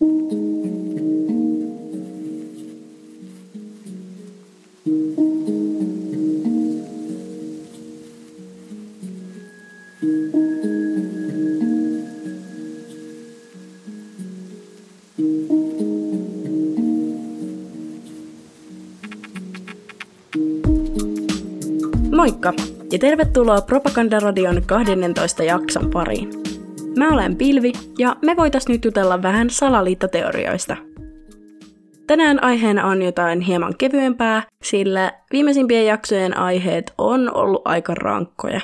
Moikka ja tervetuloa Propagandaradion 12 jakson pariin. Mä olen Pilvi ja me voitais nyt jutella vähän salaliittoteorioista. Tänään aiheena on jotain hieman kevyempää, sillä viimeisimpien jaksojen aiheet on ollut aika rankkoja.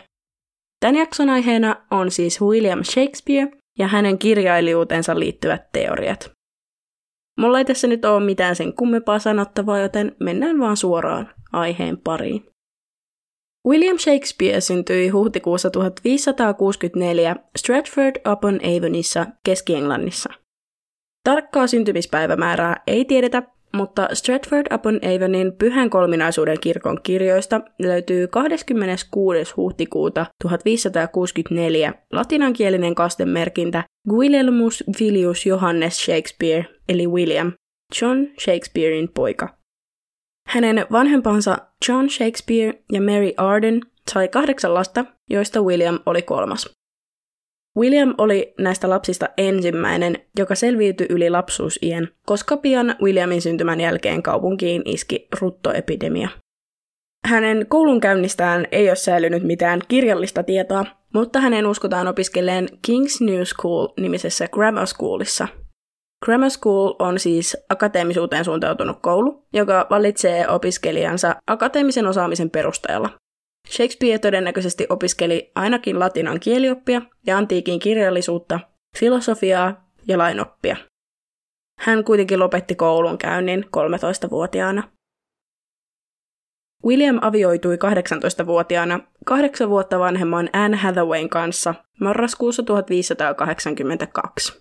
Tämän jakson aiheena on siis William Shakespeare ja hänen kirjailijuutensa liittyvät teoriat. Mulla ei tässä nyt ole mitään sen kummempaa sanottavaa, joten mennään vaan suoraan aiheen pariin. William Shakespeare syntyi huhtikuussa 1564 Stratford-upon-Avonissa Keski-Englannissa. Tarkkaa syntymispäivämäärää ei tiedetä, mutta Stratford-upon-Avonin pyhän kolminaisuuden kirkon kirjoista löytyy 26. huhtikuuta 1564 latinankielinen kastemerkintä Guilelmus Filius Johannes Shakespeare, eli William, John Shakespearein poika. Hänen vanhempansa John Shakespeare ja Mary Arden sai kahdeksan lasta, joista William oli kolmas. William oli näistä lapsista ensimmäinen, joka selviytyi yli lapsuusien, koska pian Williamin syntymän jälkeen kaupunkiin iski ruttoepidemia. Hänen koulunkäynnistään ei ole säilynyt mitään kirjallista tietoa, mutta hänen uskotaan opiskelleen King's New School-nimisessä grammar schoolissa – Grammar School on siis akateemisuuteen suuntautunut koulu, joka valitsee opiskelijansa akateemisen osaamisen perusteella. Shakespeare todennäköisesti opiskeli ainakin latinan kielioppia ja antiikin kirjallisuutta, filosofiaa ja lainoppia. Hän kuitenkin lopetti koulun käynnin 13-vuotiaana. William avioitui 18-vuotiaana kahdeksan vuotta vanhemman Anne Hathawayn kanssa marraskuussa 1582.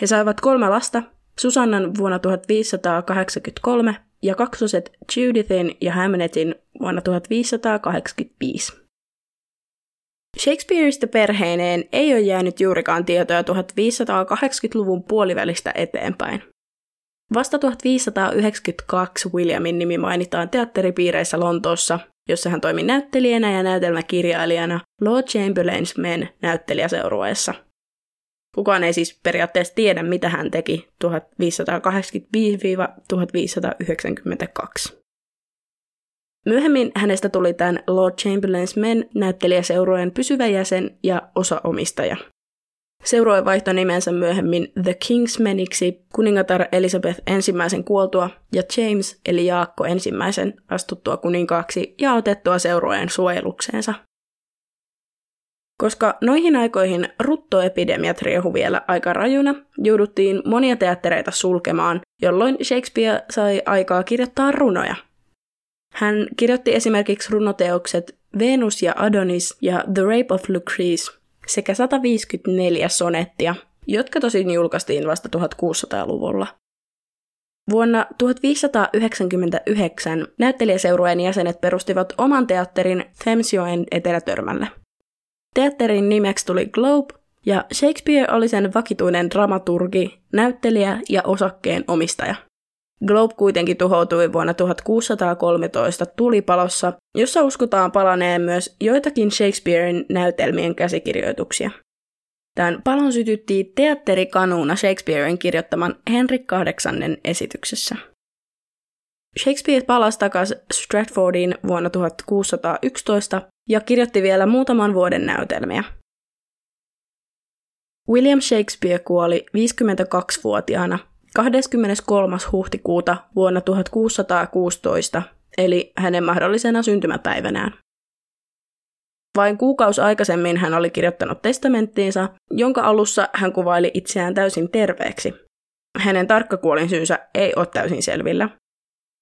He saivat kolme lasta, Susannan vuonna 1583 ja kaksoset Judithin ja Hamnetin vuonna 1585. Shakespeareista perheineen ei ole jäänyt juurikaan tietoja 1580-luvun puolivälistä eteenpäin. Vasta 1592 Williamin nimi mainitaan teatteripiireissä Lontoossa, jossa hän toimi näyttelijänä ja näytelmäkirjailijana Lord Chamberlain's Men näyttelijäseurueessa – Kukaan ei siis periaatteessa tiedä, mitä hän teki 1585-1592. Myöhemmin hänestä tuli tämän Lord Chamberlain's Men näyttelijäseurojen pysyvä jäsen ja osaomistaja. Seurue vaihtoi nimensä myöhemmin The Kingsmeniksi kuningatar Elizabeth ensimmäisen kuoltua ja James eli Jaakko ensimmäisen astuttua kuninkaaksi ja otettua seurojen suojelukseensa. Koska noihin aikoihin ruttoepidemiat riehu vielä aika rajuna, jouduttiin monia teattereita sulkemaan, jolloin Shakespeare sai aikaa kirjoittaa runoja. Hän kirjoitti esimerkiksi runoteokset Venus ja Adonis ja The Rape of Lucrece sekä 154 sonettia, jotka tosin julkaistiin vasta 1600-luvulla. Vuonna 1599 näyttelijäseurueen jäsenet perustivat oman teatterin Thamesjoen etelätörmälle – Teatterin nimeksi tuli Globe, ja Shakespeare oli sen vakituinen dramaturgi, näyttelijä ja osakkeen omistaja. Globe kuitenkin tuhoutui vuonna 1613 tulipalossa, jossa uskotaan palaneen myös joitakin Shakespearein näytelmien käsikirjoituksia. Tämän palon sytytti teatterikanuuna Shakespearein kirjoittaman Henrik VIII esityksessä. Shakespeare palasi takaisin Stratfordiin vuonna 1611 ja kirjoitti vielä muutaman vuoden näytelmiä. William Shakespeare kuoli 52-vuotiaana 23. huhtikuuta vuonna 1616, eli hänen mahdollisena syntymäpäivänään. Vain kuukausi aikaisemmin hän oli kirjoittanut testamenttiinsa, jonka alussa hän kuvaili itseään täysin terveeksi. Hänen tarkka kuolinsyynsä ei ole täysin selvillä,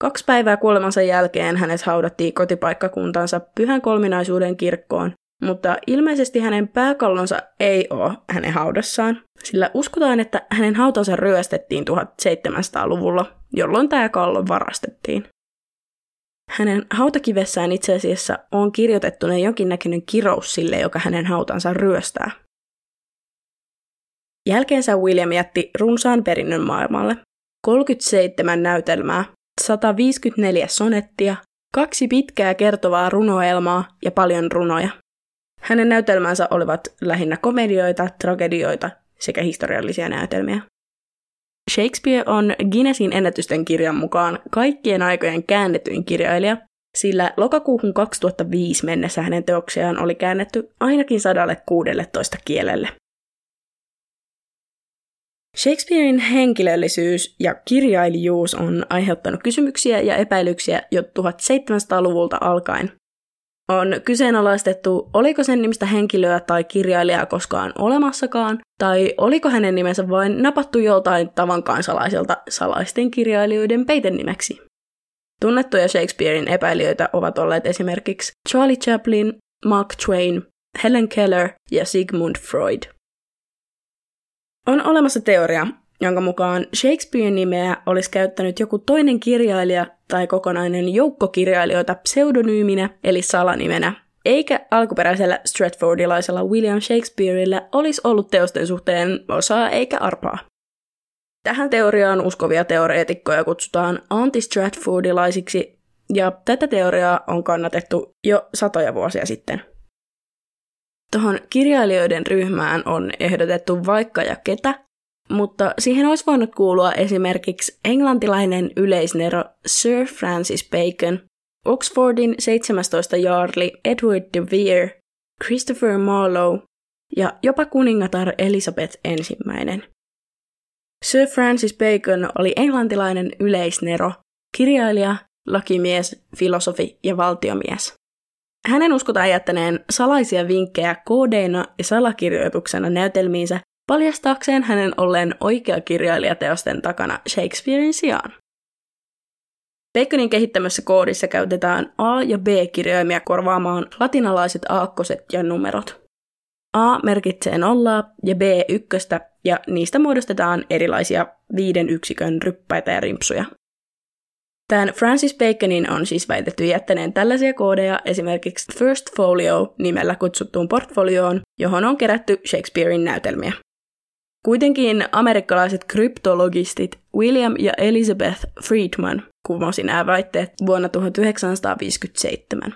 Kaksi päivää kuolemansa jälkeen hänet haudattiin kotipaikkakuntansa pyhän kolminaisuuden kirkkoon, mutta ilmeisesti hänen pääkallonsa ei ole hänen haudassaan, sillä uskotaan, että hänen hautansa ryöstettiin 1700-luvulla, jolloin tämä kallo varastettiin. Hänen hautakivessään itse asiassa on kirjoitettuna jonkinnäköinen kirous sille, joka hänen hautansa ryöstää. Jälkeensä William jätti runsaan perinnön maailmalle. 37 näytelmää, 154 sonettia, kaksi pitkää kertovaa runoelmaa ja paljon runoja. Hänen näytelmänsä olivat lähinnä komedioita, tragedioita sekä historiallisia näytelmiä. Shakespeare on Guinnessin ennätysten kirjan mukaan kaikkien aikojen käännetyin kirjailija, sillä lokakuuhun 2005 mennessä hänen teoksiaan oli käännetty ainakin 116 kielelle. Shakespearein henkilöllisyys ja kirjailijuus on aiheuttanut kysymyksiä ja epäilyksiä jo 1700-luvulta alkaen. On kyseenalaistettu, oliko sen nimistä henkilöä tai kirjailijaa koskaan olemassakaan, tai oliko hänen nimensä vain napattu joltain tavan kansalaiselta salaisten kirjailijoiden peitenimeksi. Tunnettuja Shakespearein epäilijöitä ovat olleet esimerkiksi Charlie Chaplin, Mark Twain, Helen Keller ja Sigmund Freud. On olemassa teoria, jonka mukaan Shakespearen nimeä olisi käyttänyt joku toinen kirjailija tai kokonainen joukko kirjailijoita pseudonyyminä eli salanimenä, eikä alkuperäisellä Stratfordilaisella William Shakespeareillä olisi ollut teosten suhteen osaa eikä arpaa. Tähän teoriaan uskovia teoreetikkoja kutsutaan anti-Stratfordilaisiksi, ja tätä teoriaa on kannatettu jo satoja vuosia sitten. Tuohon kirjailijoiden ryhmään on ehdotettu vaikka ja ketä, mutta siihen olisi voinut kuulua esimerkiksi englantilainen yleisnero Sir Francis Bacon, Oxfordin 17 jaarli Edward de Vere, Christopher Marlowe ja jopa kuningatar Elisabeth I. Sir Francis Bacon oli englantilainen yleisnero, kirjailija, lakimies, filosofi ja valtiomies. Hänen uskotaan jättäneen salaisia vinkkejä koodeina ja salakirjoituksena näytelmiinsä paljastaakseen hänen olleen oikea kirjailija teosten takana Shakespearein sijaan. Baconin kehittämässä koodissa käytetään A- ja B-kirjaimia korvaamaan latinalaiset aakkoset ja numerot. A merkitsee nollaa ja B ykköstä, ja niistä muodostetaan erilaisia viiden yksikön ryppäitä ja rimpsuja. Tämän Francis Baconin on siis väitetty jättäneen tällaisia koodeja esimerkiksi First Folio nimellä kutsuttuun portfolioon, johon on kerätty Shakespearein näytelmiä. Kuitenkin amerikkalaiset kryptologistit William ja Elizabeth Friedman kumosi nämä väitteet vuonna 1957.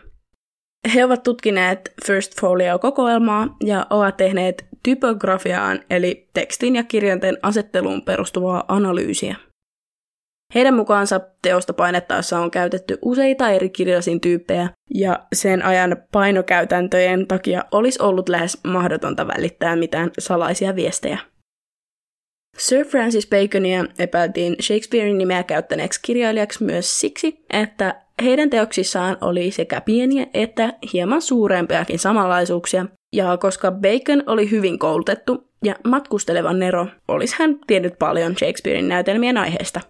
He ovat tutkineet First Folio-kokoelmaa ja ovat tehneet typografiaan eli tekstin ja kirjanten asetteluun perustuvaa analyysiä. Heidän mukaansa teosta painettaessa on käytetty useita eri kirjasin tyyppejä, ja sen ajan painokäytäntöjen takia olisi ollut lähes mahdotonta välittää mitään salaisia viestejä. Sir Francis Baconia epäiltiin Shakespearein nimeä käyttäneeksi kirjailijaksi myös siksi, että heidän teoksissaan oli sekä pieniä että hieman suurempiakin samanlaisuuksia, ja koska Bacon oli hyvin koulutettu ja matkusteleva Nero, olisi hän tiennyt paljon Shakespearein näytelmien aiheesta.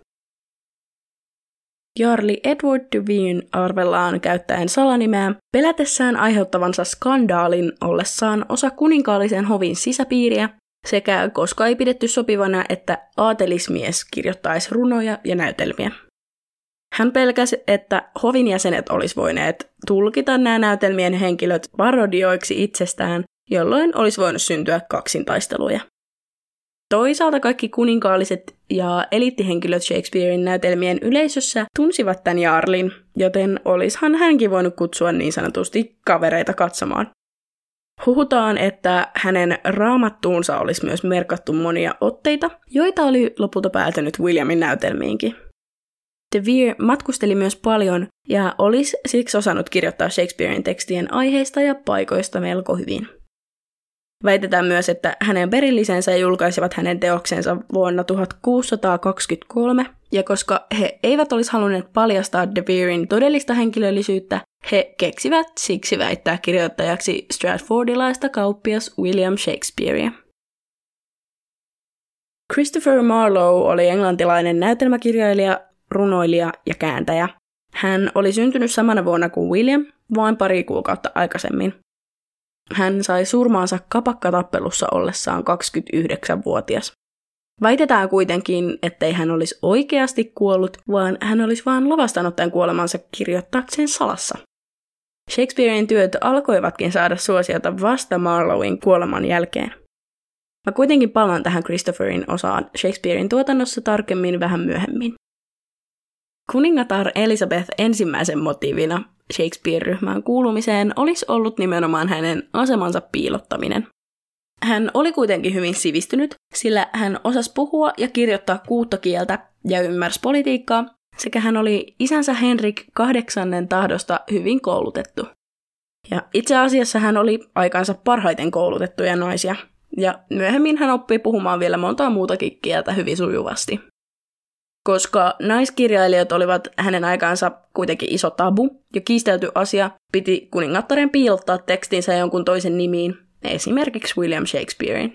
Jarli Edward Vere arvellaan käyttäen salanimeä pelätessään aiheuttavansa skandaalin ollessaan osa kuninkaallisen hovin sisäpiiriä sekä koska ei pidetty sopivana, että aatelismies kirjoittaisi runoja ja näytelmiä. Hän pelkäsi, että hovin jäsenet olisi voineet tulkita nämä näytelmien henkilöt parodioiksi itsestään, jolloin olisi voinut syntyä kaksintaisteluja. Toisaalta kaikki kuninkaalliset ja eliittihenkilöt Shakespearein näytelmien yleisössä tunsivat tämän Jarlin, joten olishan hänkin voinut kutsua niin sanotusti kavereita katsomaan. Huhutaan, että hänen raamattuunsa olisi myös merkattu monia otteita, joita oli lopulta päätynyt Williamin näytelmiinkin. De Vere matkusteli myös paljon ja olisi siksi osannut kirjoittaa Shakespearein tekstien aiheista ja paikoista melko hyvin. Väitetään myös, että hänen perillisensä julkaisivat hänen teoksensa vuonna 1623, ja koska he eivät olisi halunneet paljastaa De Verein todellista henkilöllisyyttä, he keksivät siksi väittää kirjoittajaksi Stratfordilaista kauppias William Shakespearea. Christopher Marlowe oli englantilainen näytelmäkirjailija, runoilija ja kääntäjä. Hän oli syntynyt samana vuonna kuin William, vain pari kuukautta aikaisemmin. Hän sai surmaansa kapakkatappelussa ollessaan 29-vuotias. Väitetään kuitenkin, ettei hän olisi oikeasti kuollut, vaan hän olisi vain lavastanut tämän kuolemansa kirjoittaakseen salassa. Shakespearein työt alkoivatkin saada suosiota vasta Marlowin kuoleman jälkeen. Mä kuitenkin palaan tähän Christopherin osaan Shakespearein tuotannossa tarkemmin vähän myöhemmin. Kuningatar Elisabeth ensimmäisen motiivina Shakespeare-ryhmään kuulumiseen olisi ollut nimenomaan hänen asemansa piilottaminen. Hän oli kuitenkin hyvin sivistynyt, sillä hän osasi puhua ja kirjoittaa kuutta kieltä ja ymmärsi politiikkaa, sekä hän oli isänsä Henrik kahdeksannen tahdosta hyvin koulutettu. Ja itse asiassa hän oli aikansa parhaiten koulutettuja naisia, ja myöhemmin hän oppi puhumaan vielä montaa muutakin kieltä hyvin sujuvasti. Koska naiskirjailijat olivat hänen aikaansa kuitenkin iso tabu ja kiistelty asia, piti kuningattaren piilottaa tekstinsä jonkun toisen nimiin, esimerkiksi William Shakespearein.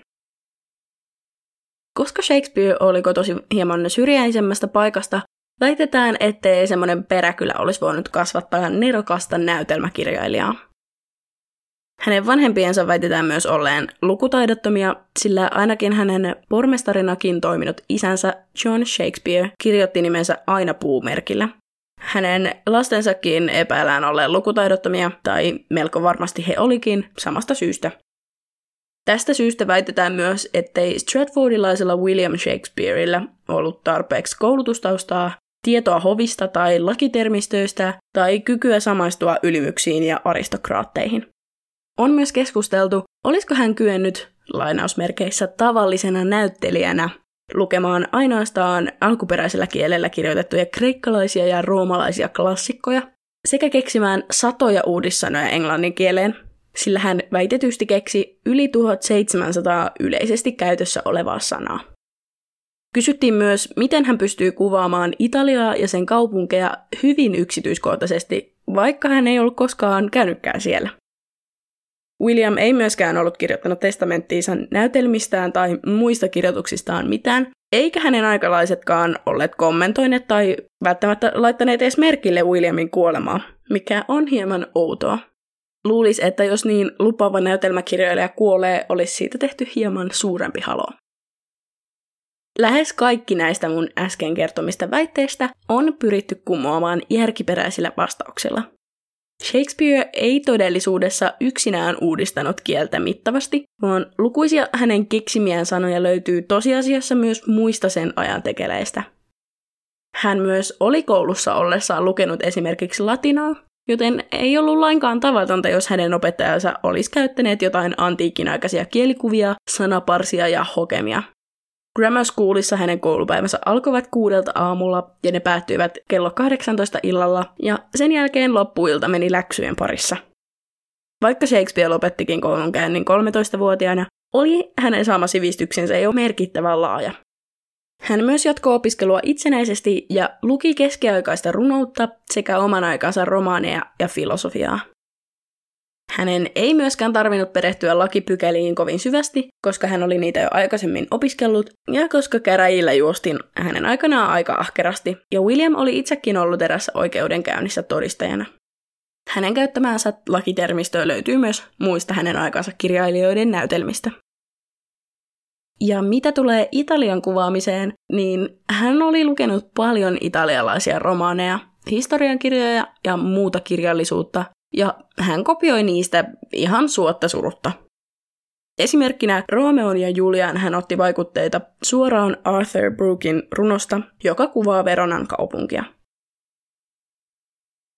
Koska Shakespeare oli tosi hieman syrjäisemmästä paikasta, väitetään, ettei semmoinen peräkylä olisi voinut kasvattaa nerokasta näytelmäkirjailijaa. Hänen vanhempiensa väitetään myös olleen lukutaidottomia, sillä ainakin hänen pormestarinakin toiminut isänsä John Shakespeare kirjoitti nimensä aina puumerkillä. Hänen lastensakin epäillään olleen lukutaidottomia, tai melko varmasti he olikin, samasta syystä. Tästä syystä väitetään myös, ettei Stratfordilaisella William Shakespeareillä ollut tarpeeksi koulutustaustaa, tietoa hovista tai lakitermistöistä tai kykyä samaistua ylimyksiin ja aristokraatteihin. On myös keskusteltu, olisiko hän kyennyt lainausmerkeissä tavallisena näyttelijänä lukemaan ainoastaan alkuperäisellä kielellä kirjoitettuja kreikkalaisia ja roomalaisia klassikkoja sekä keksimään satoja uudissanoja englannin kieleen, sillä hän väitetysti keksi yli 1700 yleisesti käytössä olevaa sanaa. Kysyttiin myös, miten hän pystyy kuvaamaan Italiaa ja sen kaupunkeja hyvin yksityiskohtaisesti, vaikka hän ei ollut koskaan käynytkään siellä. William ei myöskään ollut kirjoittanut testamenttiinsa näytelmistään tai muista kirjoituksistaan mitään, eikä hänen aikalaisetkaan olleet kommentoineet tai välttämättä laittaneet edes merkille Williamin kuolemaa, mikä on hieman outoa. Luulisi, että jos niin lupaava näytelmäkirjailija kuolee, olisi siitä tehty hieman suurempi halo. Lähes kaikki näistä mun äsken kertomista väitteistä on pyritty kumoamaan järkiperäisillä vastauksilla. Shakespeare ei todellisuudessa yksinään uudistanut kieltä mittavasti, vaan lukuisia hänen keksimiään sanoja löytyy tosiasiassa myös muista sen ajan tekeleistä. Hän myös oli koulussa ollessaan lukenut esimerkiksi latinaa, joten ei ollut lainkaan tavatonta, jos hänen opettajansa olisi käyttäneet jotain antiikin aikaisia kielikuvia, sanaparsia ja hokemia. Grammar Schoolissa hänen koulupäivänsä alkoivat kuudelta aamulla ja ne päättyivät kello 18 illalla ja sen jälkeen loppuilta meni läksyjen parissa. Vaikka Shakespeare lopettikin koulunkäynnin 13-vuotiaana, oli hänen saama sivistyksensä jo merkittävän laaja. Hän myös jatkoi opiskelua itsenäisesti ja luki keskiaikaista runoutta sekä oman aikansa romaaneja ja filosofiaa. Hänen ei myöskään tarvinnut perehtyä lakipykäliin kovin syvästi, koska hän oli niitä jo aikaisemmin opiskellut, ja koska käräjillä juostin hänen aikanaan aika ahkerasti, ja William oli itsekin ollut erässä oikeudenkäynnissä todistajana. Hänen käyttämäänsä lakitermistöä löytyy myös muista hänen aikansa kirjailijoiden näytelmistä. Ja mitä tulee Italian kuvaamiseen, niin hän oli lukenut paljon italialaisia romaaneja, historiankirjoja ja muuta kirjallisuutta, ja hän kopioi niistä ihan suotta surutta. Esimerkkinä Romeon ja Julian hän otti vaikutteita suoraan Arthur Brookin runosta, joka kuvaa Veronan kaupunkia.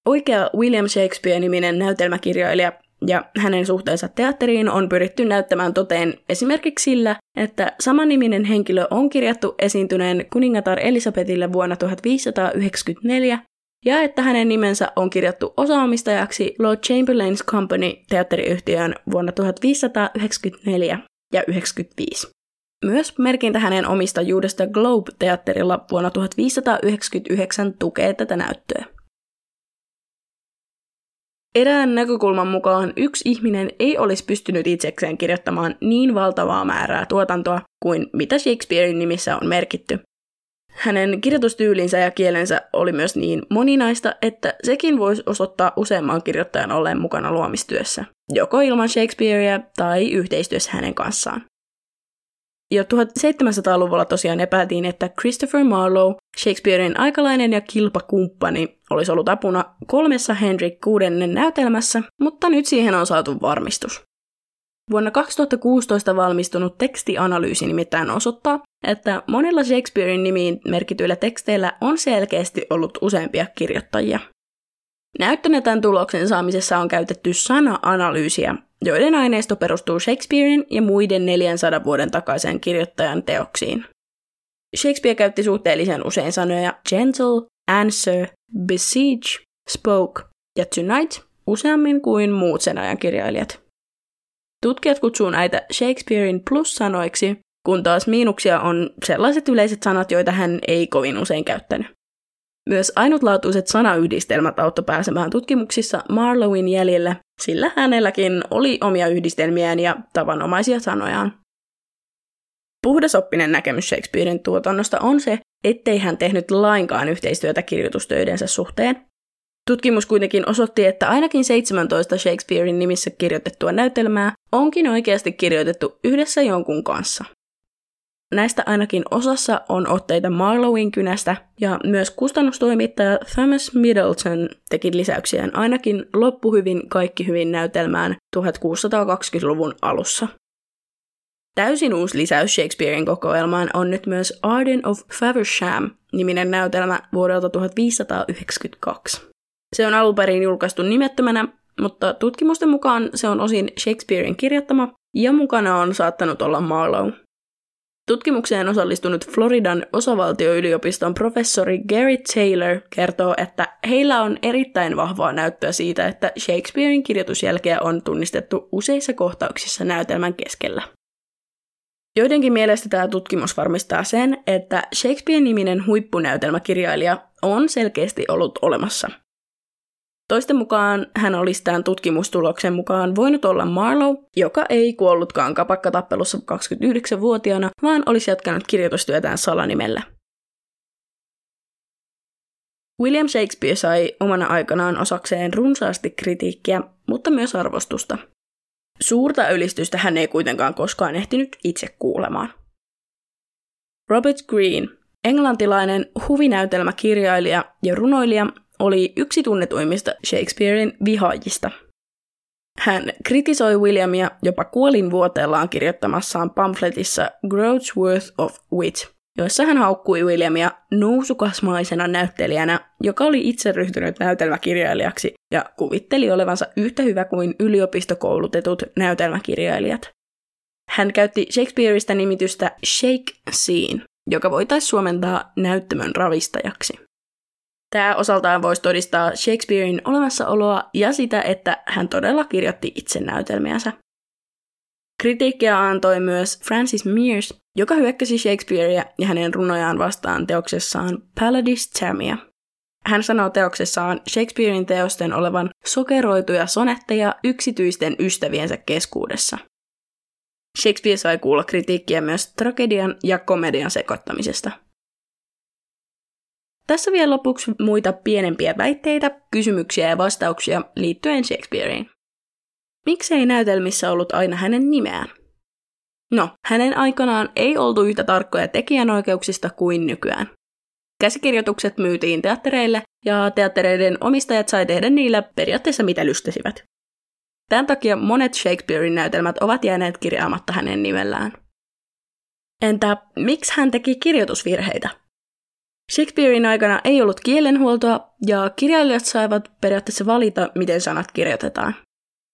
Oikea William Shakespeare-niminen näytelmäkirjailija ja hänen suhteensa teatteriin on pyritty näyttämään toteen esimerkiksi sillä, että samaniminen henkilö on kirjattu esiintyneen kuningatar Elisabetille vuonna 1594 ja että hänen nimensä on kirjattu osaomistajaksi Lord Chamberlain's Company teatteriyhtiöön vuonna 1594 ja 95. Myös merkintä hänen omistajuudesta Globe-teatterilla vuonna 1599 tukee tätä näyttöä. Erään näkökulman mukaan yksi ihminen ei olisi pystynyt itsekseen kirjoittamaan niin valtavaa määrää tuotantoa kuin mitä Shakespearein nimissä on merkitty, hänen kirjoitustyylinsä ja kielensä oli myös niin moninaista, että sekin voisi osoittaa useamman kirjoittajan olleen mukana luomistyössä, joko ilman Shakespearea tai yhteistyössä hänen kanssaan. Jo 1700-luvulla tosiaan epäiltiin, että Christopher Marlowe, Shakespearein aikalainen ja kilpakumppani, olisi ollut apuna kolmessa Henrik VI näytelmässä, mutta nyt siihen on saatu varmistus. Vuonna 2016 valmistunut tekstianalyysi nimittäin osoittaa, että monilla Shakespearein nimiin merkityillä teksteillä on selkeästi ollut useampia kirjoittajia. Näyttönä tämän tuloksen saamisessa on käytetty sana-analyysiä, joiden aineisto perustuu Shakespearein ja muiden 400 vuoden takaisen kirjoittajan teoksiin. Shakespeare käytti suhteellisen usein sanoja gentle, answer, besiege, spoke ja tonight useammin kuin muut sen ajan kirjailijat. Tutkijat kutsuu näitä Shakespearein plus-sanoiksi, kun taas miinuksia on sellaiset yleiset sanat, joita hän ei kovin usein käyttänyt. Myös ainutlaatuiset sanayhdistelmät auttoi pääsemään tutkimuksissa Marlowin jäljelle, sillä hänelläkin oli omia yhdistelmiään ja tavanomaisia sanojaan. Puhdasoppinen näkemys Shakespearein tuotannosta on se, ettei hän tehnyt lainkaan yhteistyötä kirjoitustöidensä suhteen. Tutkimus kuitenkin osoitti, että ainakin 17 Shakespearein nimissä kirjoitettua näytelmää onkin oikeasti kirjoitettu yhdessä jonkun kanssa. Näistä ainakin osassa on otteita Marlowin kynästä, ja myös kustannustoimittaja Thomas Middleton teki lisäyksiään ainakin loppuhyvin kaikki hyvin näytelmään 1620-luvun alussa. Täysin uusi lisäys Shakespearein kokoelmaan on nyt myös Arden of Faversham niminen näytelmä vuodelta 1592. Se on alun perin julkaistu nimettömänä, mutta tutkimusten mukaan se on osin Shakespearein kirjoittama ja mukana on saattanut olla Marlowe. Tutkimukseen osallistunut Floridan osavaltioyliopiston professori Gary Taylor kertoo, että heillä on erittäin vahvaa näyttöä siitä, että Shakespearein kirjoitusjälkeä on tunnistettu useissa kohtauksissa näytelmän keskellä. Joidenkin mielestä tämä tutkimus varmistaa sen, että Shakespeare-niminen huippunäytelmäkirjailija on selkeästi ollut olemassa – Toisten mukaan hän olisi tämän tutkimustuloksen mukaan voinut olla Marlowe, joka ei kuollutkaan kapakkatappelussa 29-vuotiaana, vaan olisi jatkanut kirjoitustyötään salanimellä. William Shakespeare sai omana aikanaan osakseen runsaasti kritiikkiä, mutta myös arvostusta. Suurta ylistystä hän ei kuitenkaan koskaan ehtinyt itse kuulemaan. Robert Greene, englantilainen huvinäytelmäkirjailija ja runoilija, oli yksi tunnetuimmista Shakespearein vihaajista. Hän kritisoi Williamia jopa kuolinvuoteellaan kirjoittamassaan pamfletissa Groats Worth of Wit, joissa hän haukkui Williamia nousukasmaisena näyttelijänä, joka oli itse ryhtynyt näytelmäkirjailijaksi ja kuvitteli olevansa yhtä hyvä kuin yliopistokoulutetut näytelmäkirjailijat. Hän käytti Shakespeareista nimitystä Shake Scene, joka voitaisiin suomentaa näyttämön ravistajaksi. Tämä osaltaan voisi todistaa Shakespearein olemassaoloa ja sitä, että hän todella kirjoitti itse näytelmiänsä. Kritiikkiä antoi myös Francis Mears, joka hyökkäsi Shakespearea ja hänen runojaan vastaan teoksessaan Paladis Tamia. Hän sanoo teoksessaan Shakespearein teosten olevan sokeroituja sonetteja yksityisten ystäviensä keskuudessa. Shakespeare sai kuulla kritiikkiä myös tragedian ja komedian sekoittamisesta – tässä vielä lopuksi muita pienempiä väitteitä, kysymyksiä ja vastauksia liittyen Shakespeareen. Miksei näytelmissä ollut aina hänen nimeään? No, hänen aikanaan ei oltu yhtä tarkkoja tekijänoikeuksista kuin nykyään. Käsikirjoitukset myytiin teattereille ja teattereiden omistajat sai tehdä niillä periaatteessa mitä lystäsivät. Tämän takia monet Shakespearein näytelmät ovat jääneet kirjaamatta hänen nimellään. Entä miksi hän teki kirjoitusvirheitä? Shakespearein aikana ei ollut kielenhuoltoa ja kirjailijat saivat periaatteessa valita, miten sanat kirjoitetaan.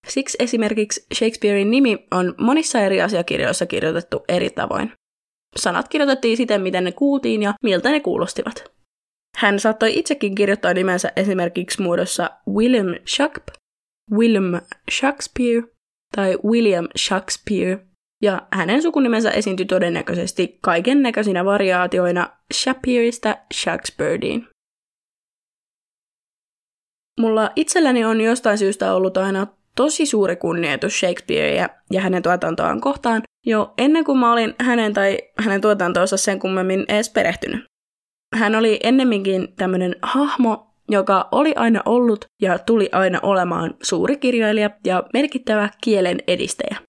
Siksi esimerkiksi Shakespearein nimi on monissa eri asiakirjoissa kirjoitettu eri tavoin. Sanat kirjoitettiin siten, miten ne kuultiin ja miltä ne kuulostivat. Hän saattoi itsekin kirjoittaa nimensä esimerkiksi muodossa William Shakespeare, William Shakespeare tai William Shakespeare ja hänen sukunimensä esiintyi todennäköisesti kaiken näköisinä variaatioina Shapirista Shakespearein. Mulla itselläni on jostain syystä ollut aina tosi suuri kunnioitus Shakespearea ja hänen tuotantoaan kohtaan jo ennen kuin mä olin hänen tai hänen tuotantoonsa sen kummemmin edes perehtynyt. Hän oli ennemminkin tämmöinen hahmo, joka oli aina ollut ja tuli aina olemaan suuri kirjailija ja merkittävä kielen edistäjä.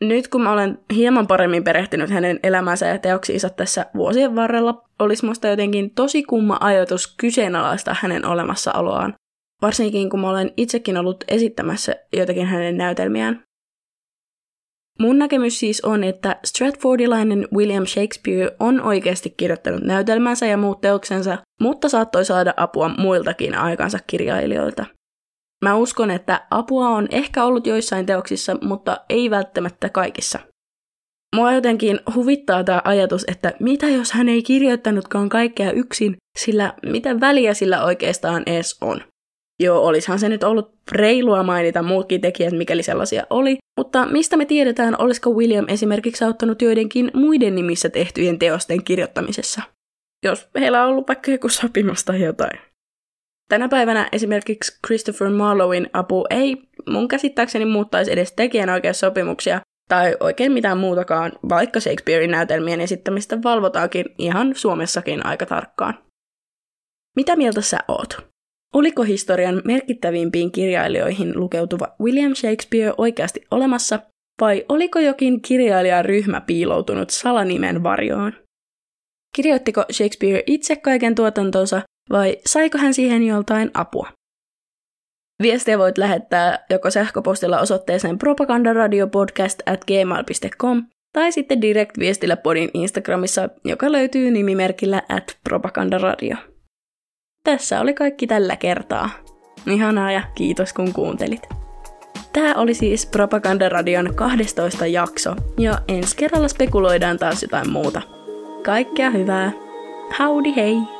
Nyt kun mä olen hieman paremmin perehtynyt hänen elämänsä ja teoksiinsa tässä vuosien varrella, olisi musta jotenkin tosi kumma ajatus kyseenalaista hänen olemassaoloaan, varsinkin kun mä olen itsekin ollut esittämässä jotakin hänen näytelmiään. Mun näkemys siis on, että Stratfordilainen William Shakespeare on oikeasti kirjoittanut näytelmänsä ja muut teoksensa, mutta saattoi saada apua muiltakin aikansa kirjailijoilta. Mä uskon, että apua on ehkä ollut joissain teoksissa, mutta ei välttämättä kaikissa. Mua jotenkin huvittaa tämä ajatus, että mitä jos hän ei kirjoittanutkaan kaikkea yksin, sillä mitä väliä sillä oikeastaan edes on. Joo, olishan se nyt ollut reilua mainita muutkin tekijät, mikäli sellaisia oli, mutta mistä me tiedetään, olisiko William esimerkiksi auttanut joidenkin muiden nimissä tehtyjen teosten kirjoittamisessa? Jos heillä on ollut vaikka joku sopimus tai jotain. Tänä päivänä esimerkiksi Christopher Marlowin apu ei mun käsittääkseni muuttaisi edes tekijänoikeussopimuksia tai oikein mitään muutakaan, vaikka Shakespearein näytelmien esittämistä valvotaankin ihan Suomessakin aika tarkkaan. Mitä mieltä sä oot? Oliko historian merkittävimpiin kirjailijoihin lukeutuva William Shakespeare oikeasti olemassa, vai oliko jokin kirjailijaryhmä piiloutunut salanimen varjoon? Kirjoittiko Shakespeare itse kaiken tuotantonsa, vai saiko hän siihen joltain apua? Viestiä voit lähettää joko sähköpostilla osoitteeseen propagandaradiopodcast at tai sitten direct-viestillä podin Instagramissa, joka löytyy nimimerkillä at propagandaradio. Tässä oli kaikki tällä kertaa. Ihanaa ja kiitos kun kuuntelit. Tämä oli siis Propagandaradion 12 jakso, ja ensi kerralla spekuloidaan taas jotain muuta. Kaikkea hyvää. Howdy hei!